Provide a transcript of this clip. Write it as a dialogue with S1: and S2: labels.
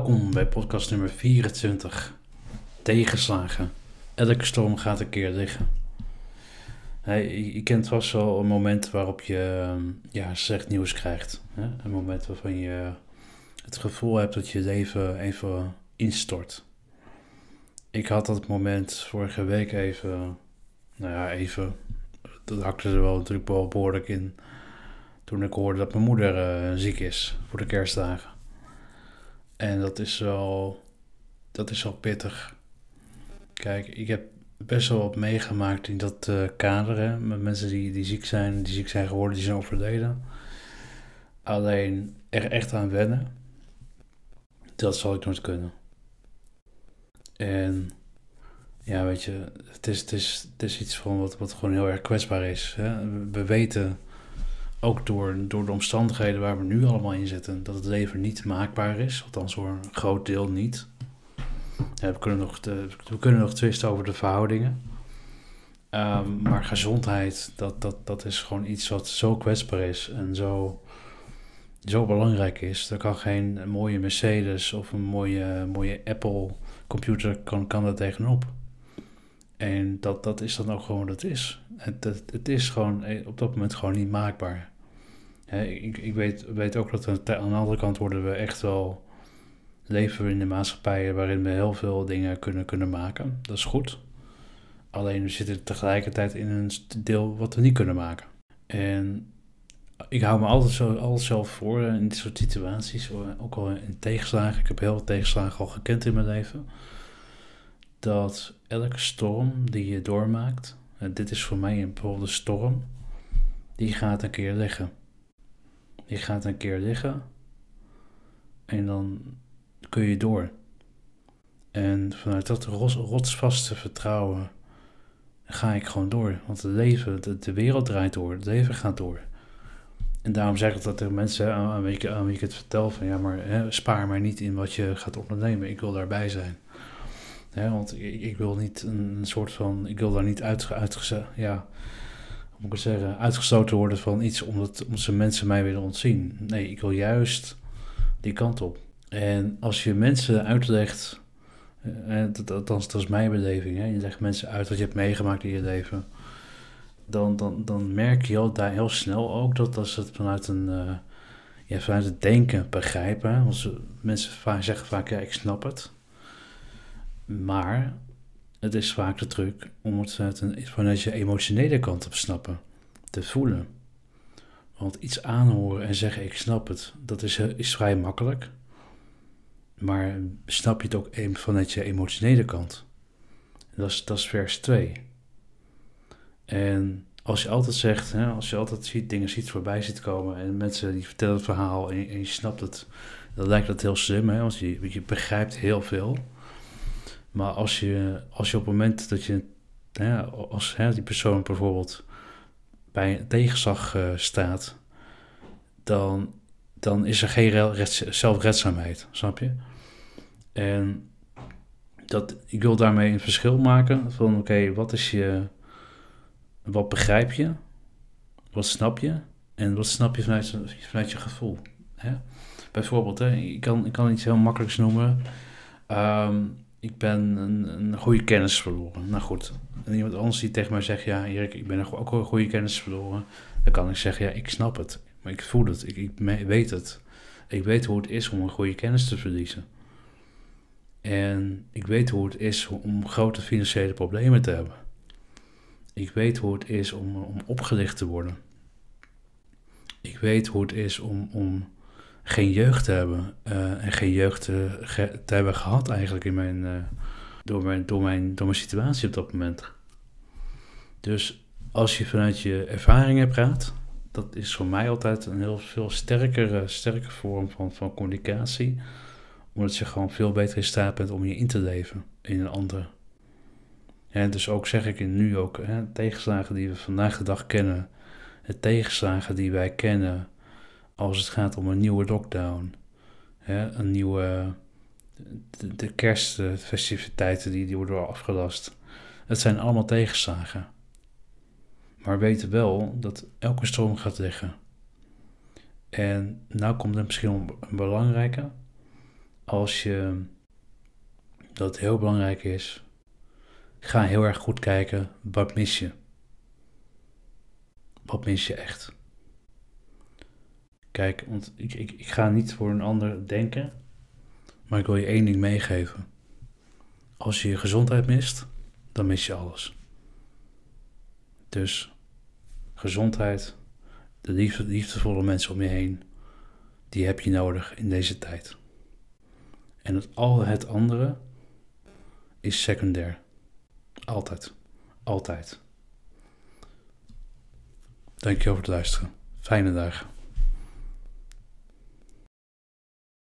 S1: Welkom bij podcast nummer 24. Tegenslagen. Elke storm gaat een keer liggen. Hey, je kent vast wel een moment waarop je ehm, ja, slecht nieuws krijgt. Hè? Een moment waarvan je het gevoel hebt dat je leven even instort. Ik had dat moment vorige week even, nou ja, even, dat hakte er wel natuurlijk wel behoorlijk in. Toen ik hoorde dat mijn moeder uh, ziek is voor de kerstdagen. En dat is wel, dat is wel pittig. Kijk, ik heb best wel wat meegemaakt in dat uh, kader. Hè, met mensen die, die ziek zijn, die ziek zijn geworden, die zijn overleden. Alleen er echt aan wennen, dat zal ik nooit kunnen. En ja, weet je, het is, het is, het is iets van wat, wat gewoon heel erg kwetsbaar is. Hè? We weten ook door, door de omstandigheden waar we nu allemaal in zitten, dat het leven niet maakbaar is. Althans voor een groot deel niet. We, kunnen nog we kunnen nog twisten over de verhoudingen. Um, maar gezondheid, dat, dat, dat is gewoon iets wat zo kwetsbaar is en zo, zo belangrijk is. Daar kan geen mooie Mercedes of een mooie, mooie Apple computer kan, kan er tegenop. En dat, dat is dan ook gewoon wat het is. Het, het, is gewoon eh, op dat moment gewoon niet maakbaar. ik ik weet, weet ook dat aan de andere kant worden we echt wel leven we in de maatschappij waarin we heel veel dingen kunnen, kunnen maken. Dat is goed. Alleen we zitten tegelijkertijd in een deel wat we niet kunnen maken. En ik hou me altijd, zo, altijd zelf voor in dit soort situaties, ook al in tegenslagen. Ik heb heel veel tegenslagen al gekend in mijn leven. Dat elke storm die je doormaakt, en dit is voor mij een een storm, die gaat een keer liggen. Die gaat een keer liggen en dan kun je door. En vanuit dat rotsvaste vertrouwen ga ik gewoon door. Want het leven, de, wereld draait door, het leven gaat door. En daarom zeg ik dat tegen mensen aan wie ik, aan wie ik het vertel: van ja, maar hè, spaar maar niet in wat je gaat ondernemen. Ik wil daarbij zijn. Want ik, ik, wil niet een, soort van, ik wil daar niet uit, uitgezet, ja, moet ik zeggen, uitgestoten worden van iets omdat, omdat ze mensen mij willen ontzien. Nee, ik wil juist die kant op. En als je mensen uitlegt, uh, dat, althans dat is mijn beleving, hè, je legt mensen uit wat je hebt meegemaakt in je leven, dan, dan, dan merk je al daar heel snel ook dat als het vanuit een, ja, vanuit het denken begrijpen, want mensen vaak zeggen vaak, ja, ik snap het, maar het is vaak de truc om het vanuit, je emotionele kant te snappen, te voelen. Want iets aanhoren en zeggen ik snap het, dat is, is vrij makkelijk. Maar snap je het ook vanuit je emotionele kant? Dat is, dat vers 2. En als je altijd zegt, hè, als je altijd ziet, dingen ziet voorbij ziet komen en mensen die vertellen het verhaal en je, en je snapt het, dan lijkt dat heel slim, hè, want je, je begrijpt heel veel. Maar als je, als je op het moment dat je, als die persoon bijvoorbeeld bij een tegenslag uh, staat, dan, dan is er geen zelfredzaamheid, snap je? En dat, ik wil daarmee een verschil maken van oké, wat is je, wat begrijp je, wat snap je en wat snap je vanuit, vanuit je gevoel. Hè? Bijvoorbeeld, hè, ik, kan, ik kan iets heel makkelijks noemen. Um, ik ben een, een goede kennis verloren. Nou goed, en iemand anders die tegen mij zegt, ja Erik, ik ben ook een goede kennis verloren. Dan kan ik zeggen, ja, ik snap het. Maar ik voel het, ik, ik weet het. Ik weet hoe het is om een goede kennis te verliezen. En ik weet hoe het is om grote financiële problemen te hebben. Ik weet hoe het is om, om opgelicht te worden. Ik weet hoe het is om, om geen jeugd te hebben. Uh, en geen jeugd te, hebben gehad eigenlijk in mijn, uh, door, mijn, door, mijn, door mijn situatie op dat moment. Dus als je vanuit je ervaringen praat, dat is voor mij altijd een heel veel sterkere, sterke vorm van, van communicatie omdat je gewoon veel beter in staat bent om je in te leven in een ander. En dus ook zeg ik nu ook, hè, tegenslagen die we vandaag de dag kennen, de tegenslagen die wij kennen als het gaat om een nieuwe lockdown, een nieuwe, de, de kerstfestiviteiten die, die worden afgelast. Het zijn allemaal tegenslagen. Maar we weten wel dat elke stroom gaat liggen. En nou komt er misschien een belangrijke als je dat heel belangrijk is, ga heel erg goed kijken wat mis je. Wat mis je echt? Kijk, want ik, ik, ik ga niet voor een ander denken, maar ik wil je één ding meegeven. Als je je gezondheid mist, dan mis je alles. Dus gezondheid, de liefde, liefdevolle mensen om je heen, die heb je nodig in deze tijd. En al het andere is secundair. Altijd. Altijd. Dankjewel voor het luisteren. Fijne dagen.